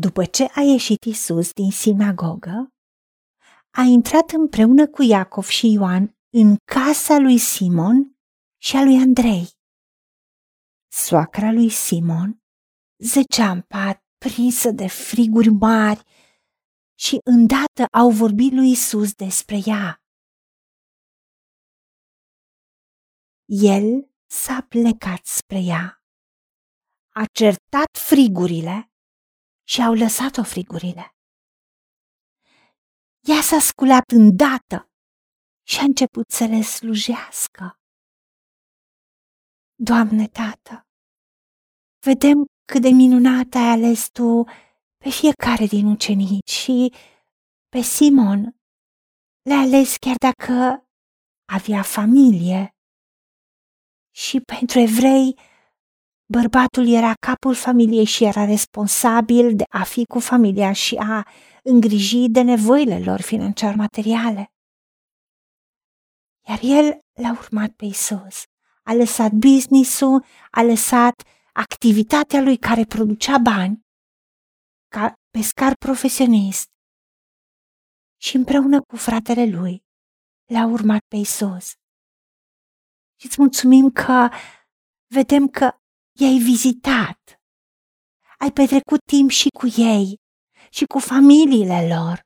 După ce a ieșit Isus din sinagogă, a intrat împreună cu Iacov și Ioan în casa lui Simon și a lui Andrei. Soacra lui Simon zăcea în pat, prinsă de friguri mari și îndată au vorbit lui Isus despre ea. El s-a plecat spre ea, a certat frigurile și au lăsat-o frigurile. Ea s-a sculat îndată și a început să le slujească. Doamne, Tată, vedem cât de minunat ai ales Tu pe fiecare din ucenici și pe Simon le-ai ales chiar dacă avea familie. Și pentru evrei, bărbatul era capul familiei și era responsabil de a fi cu familia și a îngriji de nevoile lor financiar-materiale. Iar el l-a urmat pe Isus. A lăsat business-ul, a lăsat activitatea lui care producea bani ca pescar profesionist și împreună cu fratele lui l-a urmat pe Isus. Și îți mulțumim că vedem că i-ai vizitat, ai petrecut timp și cu ei și cu familiile lor.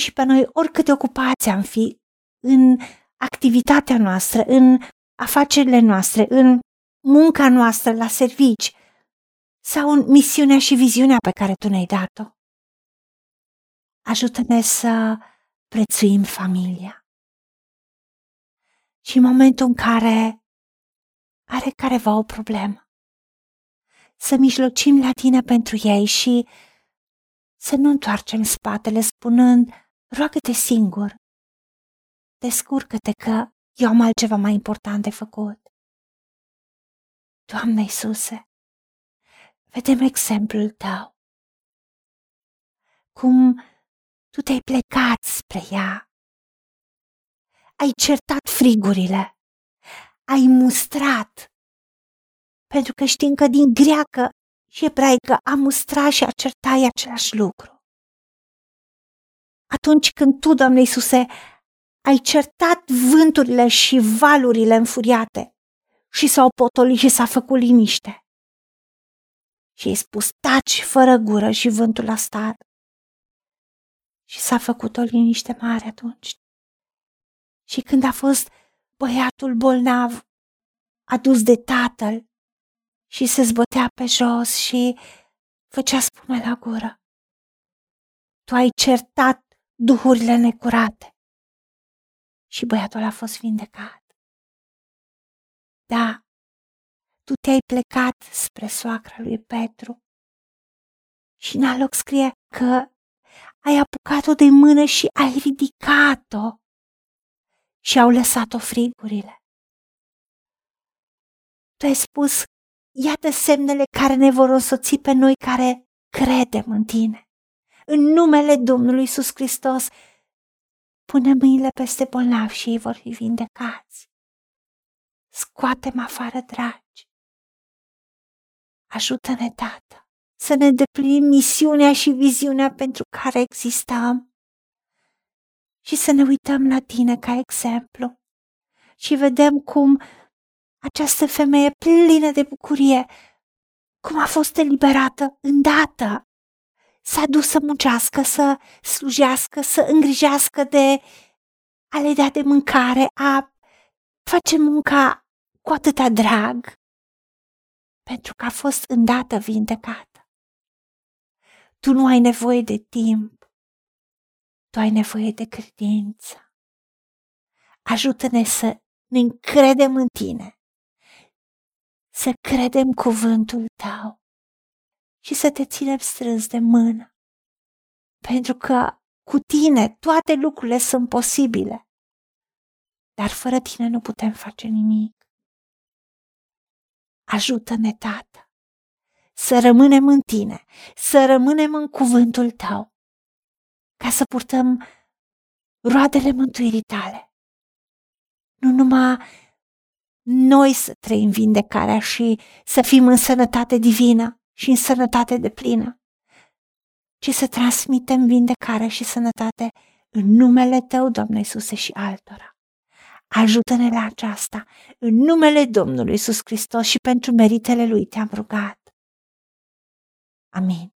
Și pe noi, oricâte ocupați am fi în activitatea noastră, în afacerile noastre, în munca noastră la servici sau în misiunea și viziunea pe care tu ne-ai dat-o. Ajută-ne să prețuim familia. Și în momentul în care are careva o problemă, să mijlocim la tine pentru ei și să nu întoarcem spatele spunând, roagă-te singur, descurcă-te că eu am altceva mai important de făcut. Doamne Iisuse, vedem exemplul Tău. Cum Tu te-ai plecat spre ea. Ai certat frigurile, ai mustrat, pentru că știm că din greacă și ebraică a mustra și a certa e același lucru. Atunci când Tu, Doamne Iisuse, ai certat vânturile și valurile înfuriate și s-au potolit și s-a făcut liniște. Și ai spus taci fără gură și vântul a stat. Și s-a făcut o liniște mare atunci. Și când a fost băiatul bolnav adus de tatăl și se zbătea pe jos și făcea spume la gură. Tu ai certat duhurile necurate și băiatul a fost vindecat. Da, tu te-ai plecat spre soacra lui Petru și în aloc scrie că ai apucat-o de mână și ai ridicat-o și au lăsat-o frigurile. Tu ai spus, iată semnele care ne vor însoți pe noi care credem în tine. În numele Domnului Iisus Hristos, pune mâinile peste bolnavi și ei vor fi vindecați. Scoatem afară, dragi. Ajută-ne, Tată, să ne deplinim misiunea și viziunea pentru care existăm și să ne uităm la tine ca exemplu. Și vedem cum această femeie plină de bucurie, cum a fost eliberată îndată, s-a dus să muncească, să slujească, să îngrijească de a le da de mâncare, a face munca cu atâta drag, pentru că a fost îndată vindecată. Tu nu ai nevoie de timp, tu ai nevoie de credință. Ajută-ne să ne încredem în tine, să credem cuvântul tău. Și să te ținem strâns de mână, pentru că cu tine toate lucrurile sunt posibile. Dar fără tine nu putem face nimic. Ajută-ne, Tată, să rămânem în tine, să rămânem în cuvântul tău, ca să purtăm roadele mântuirii tale. Nu numai noi să trăim vindecarea și să fim în sănătate divină și în sănătate de plină, ci să transmitem vindecare și sănătate în numele Tău, Doamne Iisuse, și altora. Ajută-ne la aceasta, în numele Domnului Iisus Hristos și pentru meritele Lui te-am rugat. Amin.